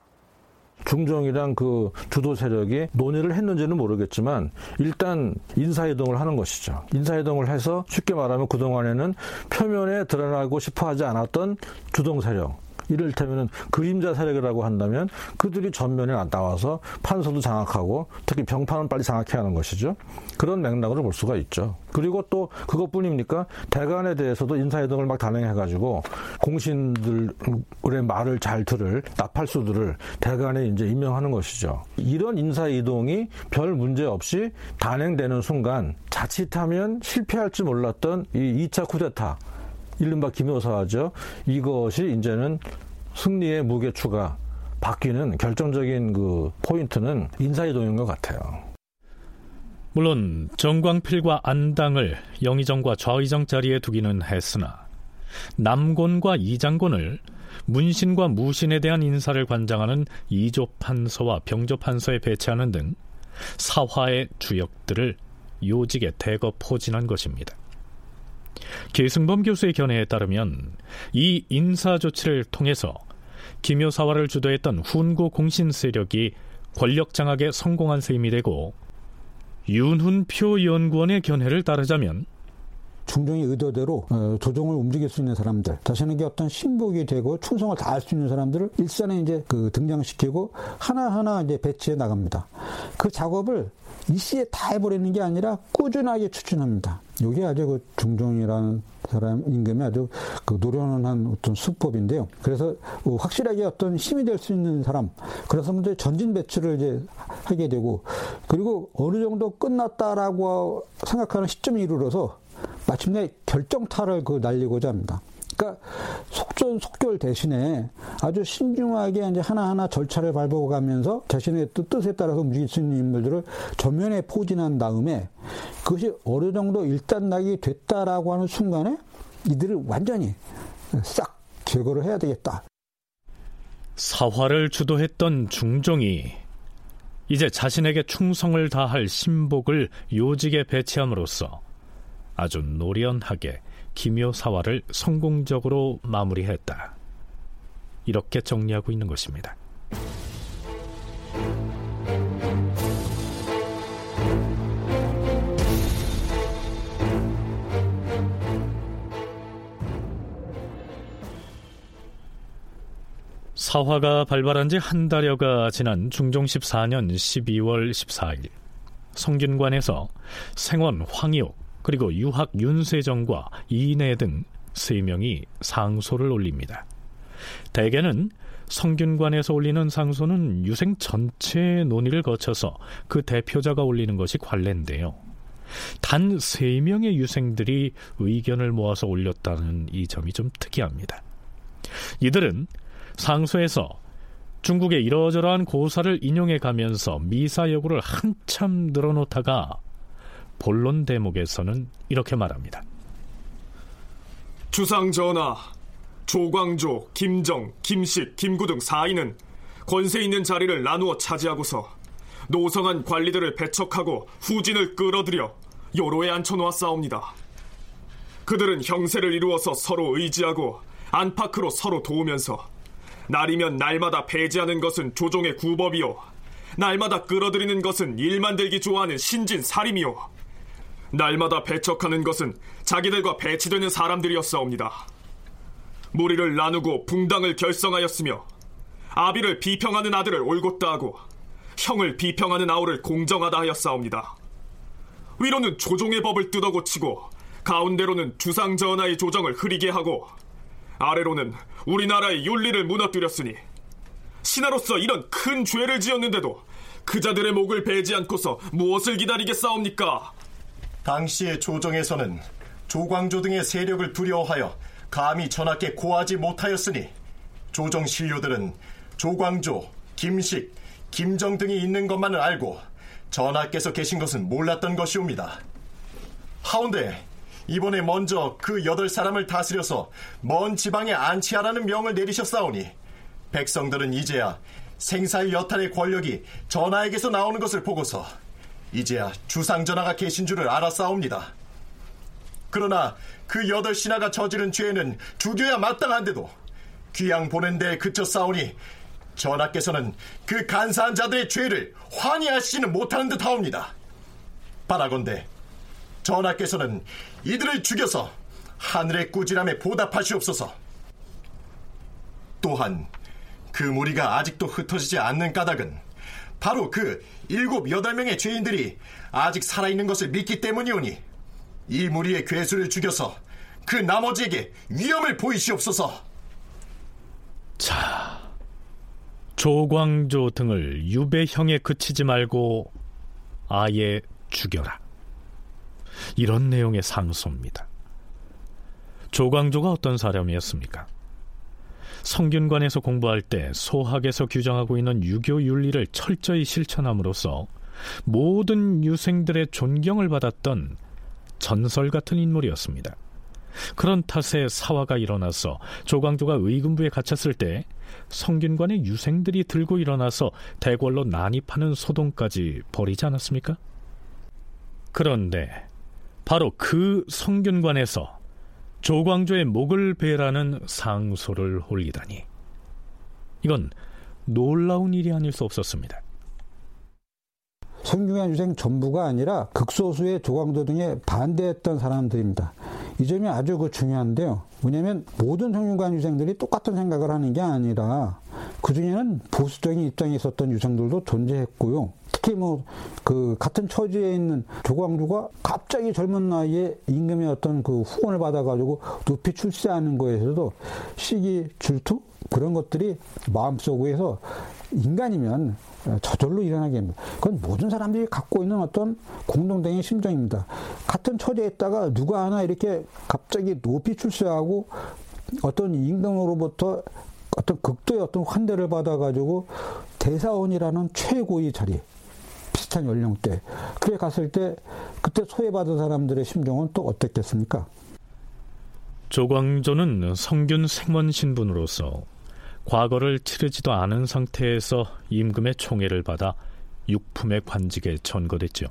S7: 중종이랑 그 주도 세력이 논의를 했는지는 모르겠지만 일단 인사이동을 하는 것이죠. 인사이동을 해서 쉽게 말하면 그동안에는 표면에 드러나고 싶어 하지 않았던 주동 세력, 이를테면 그림자 세력이라고 한다면 그들이 전면에 나와서 판서도 장악하고 특히 병판은 빨리 장악해야 하는 것이죠. 그런 맥락으로 볼 수가 있죠. 그리고 또 그것뿐입니까? 대관에 대해서도 인사이동을 막 단행해가지고 공신들의 말을 잘 들을 나팔수들을 대관에 이제 임명하는 것이죠. 이런 인사 이동이 별 문제 없이 단행되는 순간 자칫하면 실패할지 몰랐던 이 2차 쿠데타 이른바 김효사죠. 이것이 이제는 승리의 무게추가 바뀌는 결정적인 그 포인트는 인사이동인 것 같아요.
S4: 물론 정광필과 안당을 영의정과 좌의정 자리에 두기는 했으나 남곤과 이장곤을 문신과 무신에 대한 인사를 관장하는 이조판서와 병조판서에 배치하는 등 사화의 주역들을 요직에 대거 포진한 것입니다. 계승범 교수의 견해에 따르면 이 인사 조치를 통해서 기묘사화를 주도했던 훈구 공신 세력이 권력 장악에 성공한 셈이 되고 윤훈표 연구원의 견해를 따르자면
S5: 중종의 의도대로 어, 조정을 움직일 수 있는 사람들, 자신에게 어떤 신복이 되고 충성을 다할 수 있는 사람들을 일선에 이제 그 등장시키고 하나하나 이제 배치해 나갑니다. 그 작업을 이시에 다 해버리는 게 아니라 꾸준하게 추진합니다. 이게 아주 그 중종이라는 사람 임금이 아주 그 노련한 어떤 수법인데요. 그래서 확실하게 어떤 힘이 될 수 있는 사람, 그래서 먼저 전진 배치를 이제 하게 되고, 그리고 어느 정도 끝났다라고 생각하는 시점에 이르러서 마침내 결정타를 그 날리고자 합니다. 그러니까 속전속결 대신에 아주 신중하게 이제 하나하나 절차를 밟아가면서 자신의 뜻에 따라서 움직일 수 있는 인물들을 전면에 포진한 다음에 그것이 어느 정도 일단락이 됐다라고 하는 순간에 이들을 완전히 싹 제거를 해야 되겠다.
S4: 사화를 주도했던 중종이 이제 자신에게 충성을 다할 신복을 요직에 배치함으로써 아주 노련하게 기묘사화를 성공적으로 마무리했다. 이렇게 정리하고 있는 것입니다. 사화가 발발한 지 한 달여가 지난 중종 14년 12월 14일 성균관에서 생원 황희옥 그리고 유학 윤세정과 이내 등세 명이 상소를 올립니다. 대개는 성균관에서 올리는 상소는 유생 전체의 논의를 거쳐서 그 대표자가 올리는 것이 관례인데요. 단 세 명의 유생들이 의견을 모아서 올렸다는 이 점이 좀 특이합니다. 이들은 상소에서 중국의 이러저러한 고사를 인용해 가면서 미사 여구를 한참 늘어놓다가 본론 대목에서는 이렇게 말합니다.
S9: 주상 전하, 조광조, 김정, 김식, 김구 등 사인은 권세 있는 자리를 나누어 차지하고서 노성한 관리들을 배척하고 후진을 끌어들여 요로에 앉혀놓았사옵니다. 그들은 형세를 이루어서 서로 의지하고 안팎으로 서로 도우면서 날이면 날마다 배제하는 것은 조종의 구법이요 날마다 끌어들이는 것은 일 만들기 좋아하는 신진살임이요 날마다 배척하는 것은 자기들과 배치되는 사람들이었사옵니다. 무리를 나누고 붕당을 결성하였으며 아비를 비평하는 아들을 올곧다 하고 형을 비평하는 아우를 공정하다 하였사옵니다. 위로는 조종의 법을 뜯어고치고 가운데로는 주상 전하의 조정을 흐리게 하고 아래로는 우리나라의 윤리를 무너뜨렸으니 신하로서 이런 큰 죄를 지었는데도 그자들의 목을 베지 않고서 무엇을 기다리겠사옵니까?
S13: 당시의 조정에서는 조광조 등의 세력을 두려워하여 감히 전하께 고하지 못하였으니 조정 신료들은 조광조, 김식, 김정 등이 있는 것만을 알고 전하께서 계신 것은 몰랐던 것이옵니다. 하운데 이번에 먼저 그 여덟 사람을 다스려서 먼 지방에 안치하라는 명을 내리셨사오니 백성들은 이제야 생사의 여탈의 권력이 전하에게서 나오는 것을 보고서 이제야 주상전하가 계신 줄을 알았사옵니다. 그러나 그 여덟 신하가 저지른 죄는 죽여야 마땅한데도 귀양 보낸 데에 그쳐 싸우니 전하께서는 그 간사한 자들의 죄를 환희하시지는 못하는 듯 하옵니다. 바라건대 전하께서는 이들을 죽여서 하늘의 꾸지람에 보답하시옵소서. 또한 그 무리가 아직도 흩어지지 않는 까닭은 바로 그 일곱 여덟 명의 죄인들이 아직 살아있는 것을 믿기 때문이오니 이 무리의 괴수를 죽여서 그 나머지에게 위험을 보이시옵소서.
S4: 자, 조광조 등을 유배형에 그치지 말고 아예 죽여라. 이런 내용의 상소입니다. 조광조가 어떤 사람이었습니까? 성균관에서 공부할 때 소학에서 규정하고 있는 유교 윤리를 철저히 실천함으로써 모든 유생들의 존경을 받았던 전설 같은 인물이었습니다. 그런 탓에 사화가 일어나서 조광조가 의금부에 갇혔을 때 성균관의 유생들이 들고 일어나서 대궐로 난입하는 소동까지 벌이지 않았습니까? 그런데 바로 그 성균관에서 조광조의 목을 베라는 상소를 올리다니 이건 놀라운 일이 아닐 수 없었습니다.
S5: 성균관 유생 전부가 아니라 극소수의 조광조 등에 반대했던 사람들입니다. 이 점이 아주 그 중요한데요. 왜냐하면 모든 성균관 유생들이 똑같은 생각을 하는 게 아니라 그 중에는 보수적인 입장에 있었던 유생들도 존재했고요. 특히 뭐 그 같은 처지에 있는 조광조가 갑자기 젊은 나이에 임금의 어떤 그 후원을 받아가지고 높이 출세하는 거에서도 시기 질투 그런 것들이 마음속에서 인간이면 저절로 일어나게 합니다. 그건 모든 사람들이 갖고 있는 어떤 공동적인 심정입니다. 같은 처지에 있다가 누가 하나 이렇게 갑자기 높이 출세하고 어떤 임금으로부터 어떤 극도의 어떤 환대를 받아가지고 대사원이라는 최고의 자리, 비슷한 연령대, 그에 갔을 때 그때 소외받은 사람들의 심정은 또 어땠겠습니까?
S4: 조광조는 성균 생원 신분으로서 과거를 치르지도 않은 상태에서 임금의 총애를 받아 육품의 관직에 전거됐죠.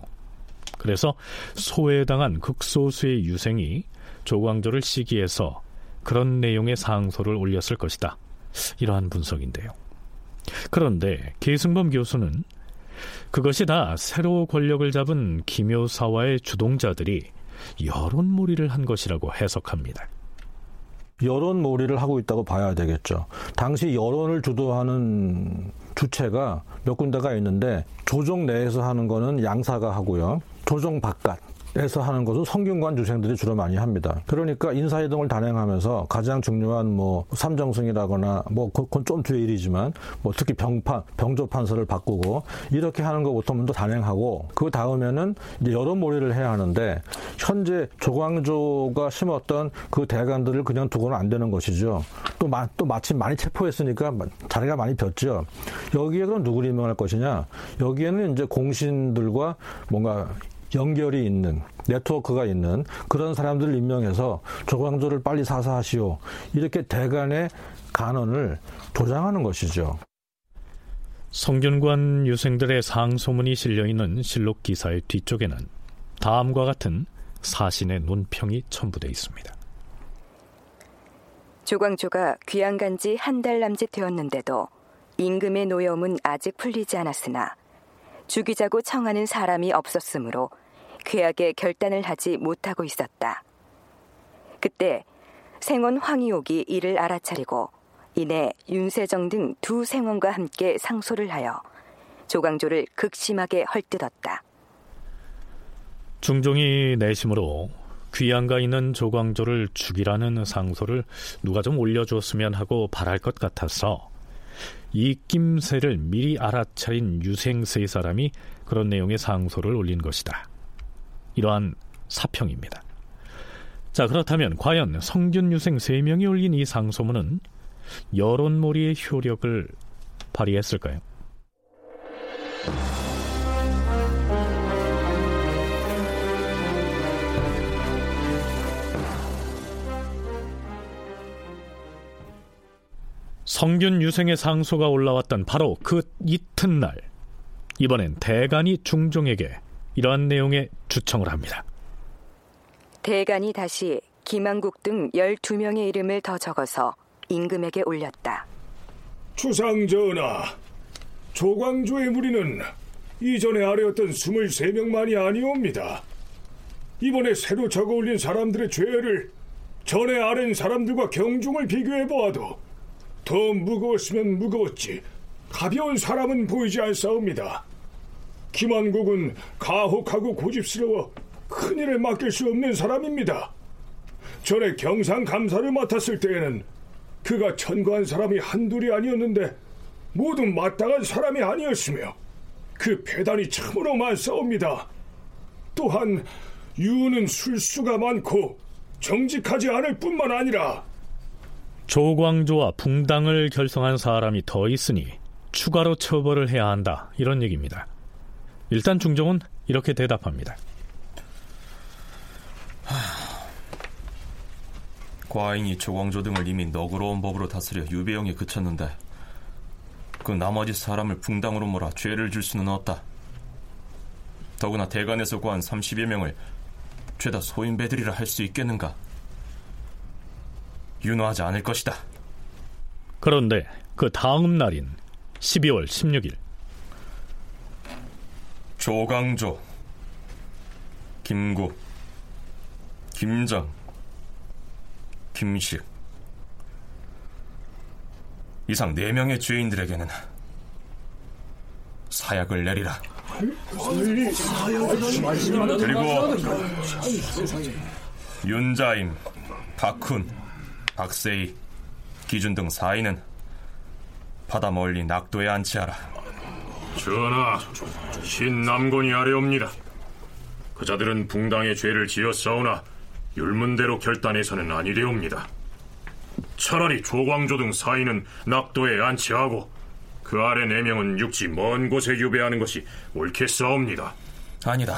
S4: 그래서 소외당한 극소수의 유생이 조광조를 시기해서 그런 내용의 상소를 올렸을 것이다. 이러한 분석인데요. 그런데 계승범 교수는 그것이 다 새로 권력을 잡은 김효사와의 주동자들이 여론몰이를 한 것이라고 해석합니다.
S7: 여론몰이를 하고 있다고 봐야 되겠죠. 당시 여론을 주도하는 주체가 몇 군데가 있는데 조정 내에서 하는 거는 양사가 하고요. 조정 바깥 에서 하는 것은 성균관 주생들이 주로 많이 합니다. 그러니까 인사이동을 단행하면서 가장 중요한 뭐 삼정승이라거나 뭐 그건 좀 뒤의 일이지만 뭐 특히 병판 병조 판서를 바꾸고 이렇게 하는 것부터 먼저 단행하고 그 다음에는 이제 여론몰이를 해야 하는데 현재 조광조가 심었던 그 대관들을 그냥 두고는 안 되는 것이죠. 또, 마, 또 마침 많이 체포했으니까 자리가 많이 폈죠. 여기에 그럼 누구를 임명할 것이냐? 여기에는 이제 공신들과 뭔가 연결이 있는 네트워크가 있는 그런 사람들을 임명해서 조광조를 빨리 사사하시오 이렇게 대간의 간언을 조장하는 것이죠.
S4: 성균관 유생들의 상소문이 실려있는 실록 기사의 뒤쪽에는 다음과 같은 사신의 논평이 첨부되어 있습니다.
S1: 조광조가 귀양 간 지 한 달 남짓 되었는데도 임금의 노여움은 아직 풀리지 않았으나 죽이자고 청하는 사람이 없었으므로 괴하게 결단을 하지 못하고 있었다. 그때 생원 황희옥이 이를 알아차리고 이내 윤세정 등 두 생원과 함께 상소를 하여 조광조를 극심하게 헐뜯었다.
S4: 중종이 내심으로 귀양가 있는 조광조를 죽이라는 상소를 누가 좀 올려주었으면 하고 바랄 것 같아서 이 낌새를 미리 알아차린 유생 세 사람이 그런 내용의 상소를 올린 것이다. 이러한 사평입니다. 자, 그렇다면 과연 성균 유생 3명이 올린 이 상소문은 여론몰이의 효력을 발휘했을까요? 성균 유생의 상소가 올라왔던 바로 그 이튿날 이번엔 대간이 중종에게 이러한 내용의 주청을 합니다.
S1: 대간이 다시 김한국 등 12명의 이름을 더 적어서 임금에게 올렸다.
S14: 주상전하, 조광조의 무리는 이전에 아래였던 23명만이 아니옵니다. 이번에 새로 적어 올린 사람들의 죄를 전에 아랜 사람들과 경중을 비교해 보아도 더 무거웠으면 무거웠지 가벼운 사람은 보이지 않사옵니다. 김한국은 가혹하고 고집스러워 큰일을 맡길 수 없는 사람입니다. 전에 경상 감사를 맡았을 때에는 그가 천거한 사람이 한둘이 아니었는데 모두 마땅한 사람이 아니었으며 그 배단이 참으로 많사옵니다. 또한 유는 술수가 많고 정직하지 않을 뿐만 아니라
S4: 조광조와 붕당을 결성한 사람이 더 있으니 추가로 처벌을 해야 한다 이런 얘기입니다. 일단 중종은 이렇게 대답합니다.
S3: 과인이 조광조 등을 이미 너그러운 법으로 다스려 유배형에 그쳤는데 그 나머지 사람을 붕당으로 몰아 죄를 줄 수는 없다. 더구나 대관에서 구한 30여 명을 죄다 소인배들이라 할 수 있겠는가? 윤호하지 않을 것이다.
S4: 그런데 그 다음 날인 12월 16일
S3: 조강조, 김구, 김정, 김식 이상 4명의 죄인들에게는 사약을 내리라. 그리고 윤자임, 박훈, 박세희, 기준 등 사인은 바다 멀리 낙도에 안치하라.
S11: 전하, 신남곤이 아래옵니다. 그자들은 붕당의 죄를 지었사오나 율문대로 결단해서는 아니되옵니다. 차라리 조광조 등 사인은 낙도에 안치하고 그 아래 네 명은 육지 먼 곳에 유배하는 것이 옳겠사옵니다.
S3: 아니다.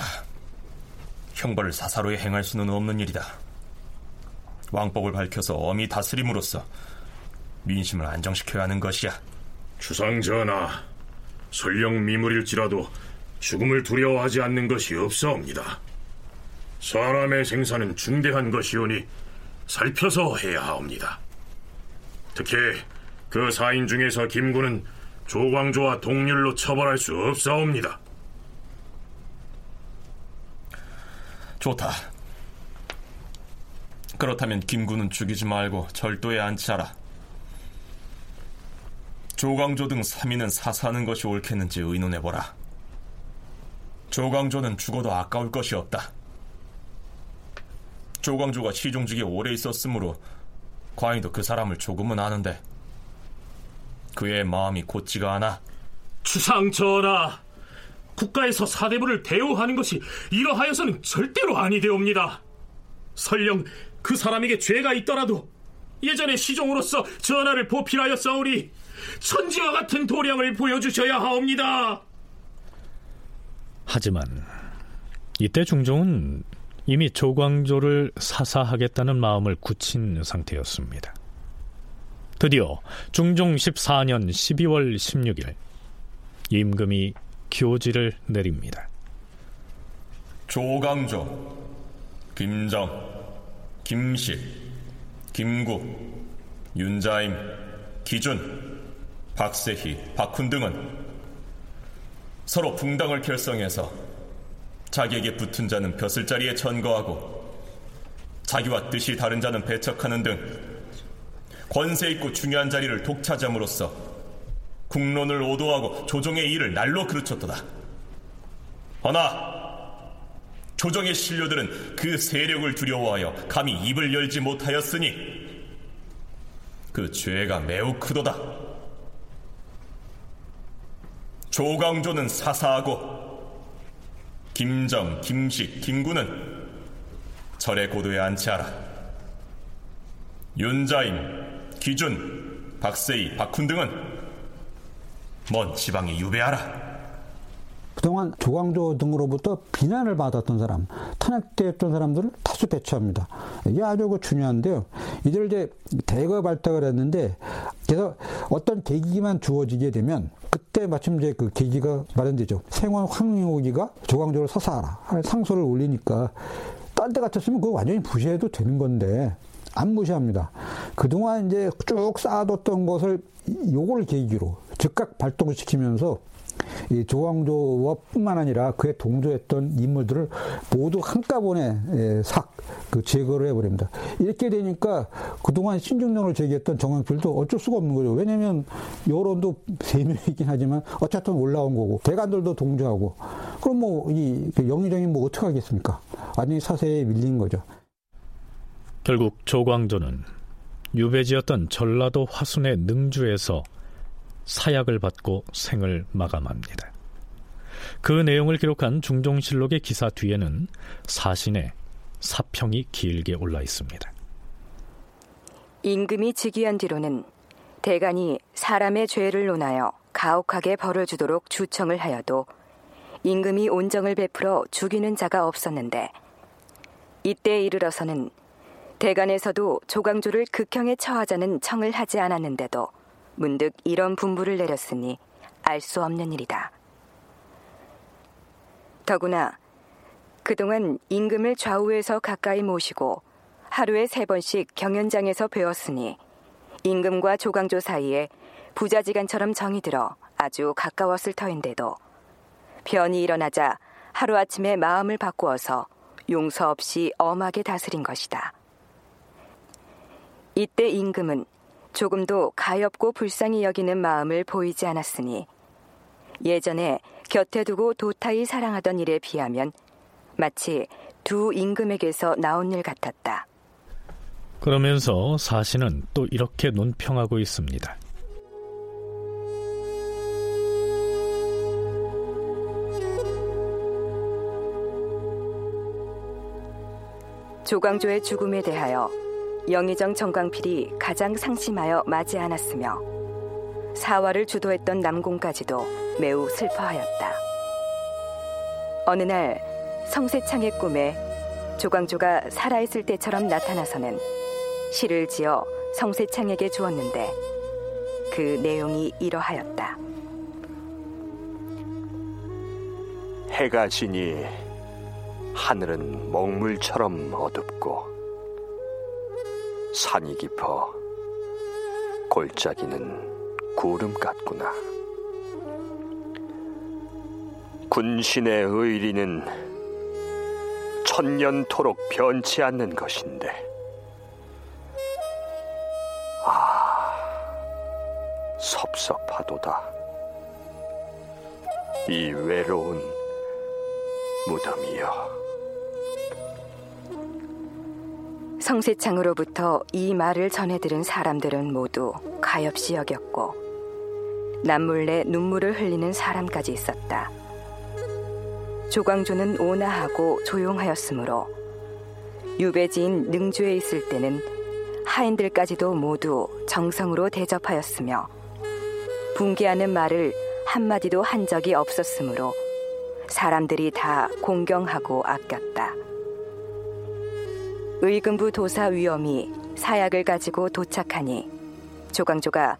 S3: 형벌을 사사로이 행할 수는 없는 일이다. 왕법을 밝혀서 엄히 다스림으로써 민심을 안정시켜야 하는 것이야.
S11: 주상 전하, 설령 미물일지라도 죽음을 두려워하지 않는 것이 없사옵니다. 사람의 생사는 중대한 것이오니 살펴서 해야 하옵니다. 특히 그 사인 중에서 김구는 조광조와 동률로 처벌할 수 없사옵니다.
S3: 좋다. 그렇다면 김구는 죽이지 말고 절도에 안치하라. 조광조 등 3인은 사사하는 것이 옳겠는지 의논해보라. 조광조는 죽어도 아까울 것이 없다. 조광조가 시종직에 오래 있었으므로 과인도 그 사람을 조금은 아는데 그의 마음이 곧지가 않아.
S8: 주상 전하, 국가에서 사대부를 대우하는 것이 이러하여서는 절대로 아니되옵니다. 설령 그 사람에게 죄가 있더라도 예전에 시종으로서 전하를 보필하여 싸우리 천지와 같은 도량을 보여주셔야 하옵니다.
S4: 하지만 이때 중종은 이미 조광조를 사사하겠다는 마음을 굳힌 상태였습니다. 드디어 중종 14년 12월 16일 임금이 교지를 내립니다.
S3: 조강조, 김정, 김실, 김구, 윤자임, 기준, 박세희, 박훈 등은 서로 붕당을 결성해서 자기에게 붙은 자는 벼슬 자리에 천거하고 자기와 뜻이 다른 자는 배척하는 등 권세 있고 중요한 자리를 독차지함으로써 국론을 오도하고 조정의 일을 날로 그르쳤도다. 허나 조정의 신료들은 그 세력을 두려워하여 감히 입을 열지 못하였으니 그 죄가 매우 크도다. 조광조는 사사하고 김정, 김식, 김구는 절의 고도에 안치하라. 윤자임, 기준, 박세희, 박훈 등은 먼 지방에 유배하라.
S5: 그동안 조광조 등으로부터 비난을 받았던 사람, 탄핵되었던 사람들을 다수 배치합니다. 이게 아주 그 중요한데요. 이들을 이제 대거 발탁을 했는데, 그래서 어떤 계기만 주어지게 되면, 그때 마침 이제 그 계기가 마련되죠. 생원 황용옥이가 조광조를 사사하라. 상소를 올리니까, 딴 데 같았으면 그거 완전히 부시해도 되는 건데, 안 무시합니다. 그동안 이제 쭉 쌓아뒀던 것을 요걸 계기로 즉각 발동을 시키면서 이 조광조뿐만 아니라 그에 동조했던 인물들을 모두 한꺼번에 싹 그 제거를 해버립니다. 이렇게 되니까 그동안 신중론을 제기했던 정황필도 어쩔 수가 없는 거죠. 왜냐하면 여론도 세 명이긴 하지만 어쨌든 올라온 거고 대관들도 동조하고 그럼 뭐이 그 영의정이 뭐 어떻게 하겠습니까? 완전히 사세에 밀린 거죠.
S4: 결국 조광조는 유배지였던 전라도 화순의 능주에서 사약을 받고 생을 마감합니다. 그 내용을 기록한 중종실록의 기사 뒤에는 사신의 사평이 길게 올라 있습니다.
S1: 임금이 즉위한 뒤로는 대간이 사람의 죄를 논하여 가혹하게 벌을 주도록 주청을 하여도 임금이 온정을 베풀어 죽이는 자가 없었는데 이때 이르러서는 대간에서도 조광조를 극형에 처하자는 청을 하지 않았는데도 문득 이런 분부를 내렸으니 알 수 없는 일이다. 더구나 그동안 임금을 좌우에서 가까이 모시고 하루에 세 번씩 경연장에서 배웠으니 임금과 조광조 사이에 부자지간처럼 정이 들어 아주 가까웠을 터인데도 변이 일어나자 하루아침에 마음을 바꾸어서 용서 없이 엄하게 다스린 것이다. 이때 임금은 조금도 가엾고 불쌍히 여기는 마음을 보이지 않았으니 예전에 곁에 두고 도타히 사랑하던 일에 비하면 마치 두 임금에게서 나온 일 같았다.
S4: 그러면서 사신은 또 이렇게 논평하고 있습니다.
S1: 조광조의 죽음에 대하여 영의정 정광필이 가장 상심하여 맞이 않았으며 사화를 주도했던 남공까지도 매우 슬퍼하였다. 어느 날 성세창의 꿈에 조광조가 살아있을 때처럼 나타나서는 시를 지어 성세창에게 주었는데 그 내용이 이러하였다.
S15: 해가 지니 하늘은 먹물처럼 어둡고 산이 깊어 골짜기는 구름 같구나. 군신의 의리는 천년토록 변치 않는 것인데, 아, 섭섭하도다. 이 외로운 무덤이여.
S1: 성세창으로부터 이 말을 전해 들은 사람들은 모두 가엾이 여겼고 남몰래 눈물을 흘리는 사람까지 있었다. 조광조는 온화하고 조용하였으므로 유배지인 능주에 있을 때는 하인들까지도 모두 정성으로 대접하였으며 붕괴하는 말을 한마디도 한 적이 없었으므로 사람들이 다 공경하고 아꼈다. 의금부 도사 위엄이 사약을 가지고 도착하니 조광조가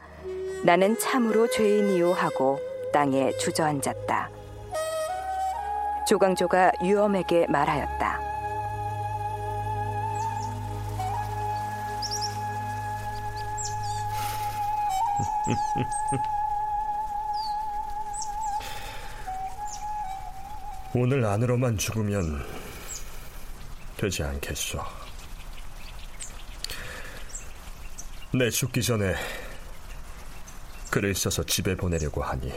S1: 나는 참으로 죄인이요 하고 땅에 주저앉았다. 조광조가 위엄에게 말하였다.
S15: 오늘 안으로만 죽으면 되지 않겠소. 내 죽기 전에 글을 써서 집에 보내려고 하니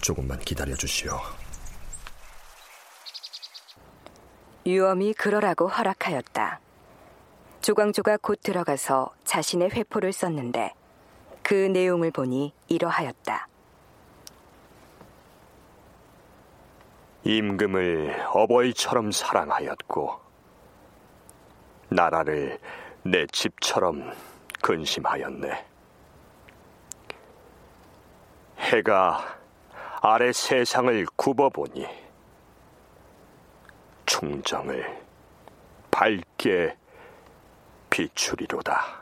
S15: 조금만 기다려 주시오.
S1: 유엄이 그러라고 허락하였다. 조광조가 곧 들어가서 자신의 회포를 썼는데 그 내용을 보니 이러하였다.
S15: 임금을 어버이처럼 사랑하였고 나라를 내 집처럼 근심하였네. 해가 아래 세상을 굽어보니 충정을 밝게 비추리로다.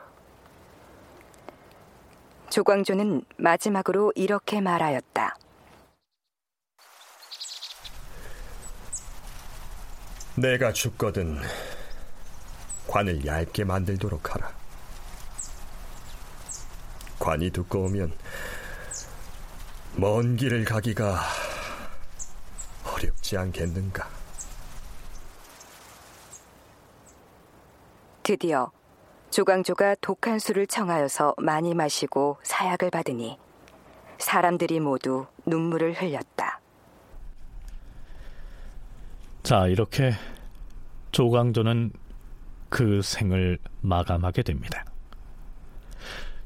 S1: 조광조는 마지막으로 이렇게 말하였다.
S15: 내가 죽거든 관을 얇게 만들도록 하라. 관이 두꺼우면 먼 길을 가기가 어렵지 않겠는가?
S1: 드디어 조광조가 독한 술을 청하여서 많이 마시고 사약을 받으니 사람들이 모두 눈물을 흘렸다.
S4: 자, 이렇게 조광조는 그 생을 마감하게 됩니다.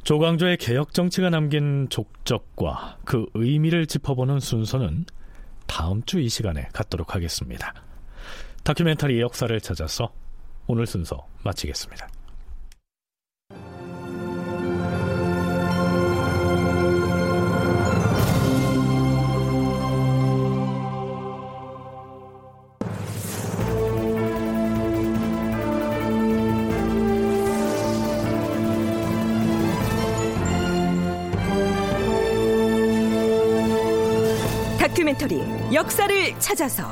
S4: 조광조의 개혁 정치가 남긴 족적과 그 의미를 짚어보는 순서는 다음 주 이 시간에 갖도록 하겠습니다. 다큐멘터리 역사를 찾아서 오늘 순서 마치겠습니다.
S16: 역사를 찾아서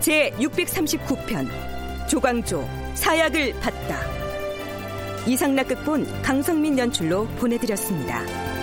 S16: 제 639편 조광조 사약을 받다
S1: 이상락 극본 강성민 연출로 보내드렸습니다.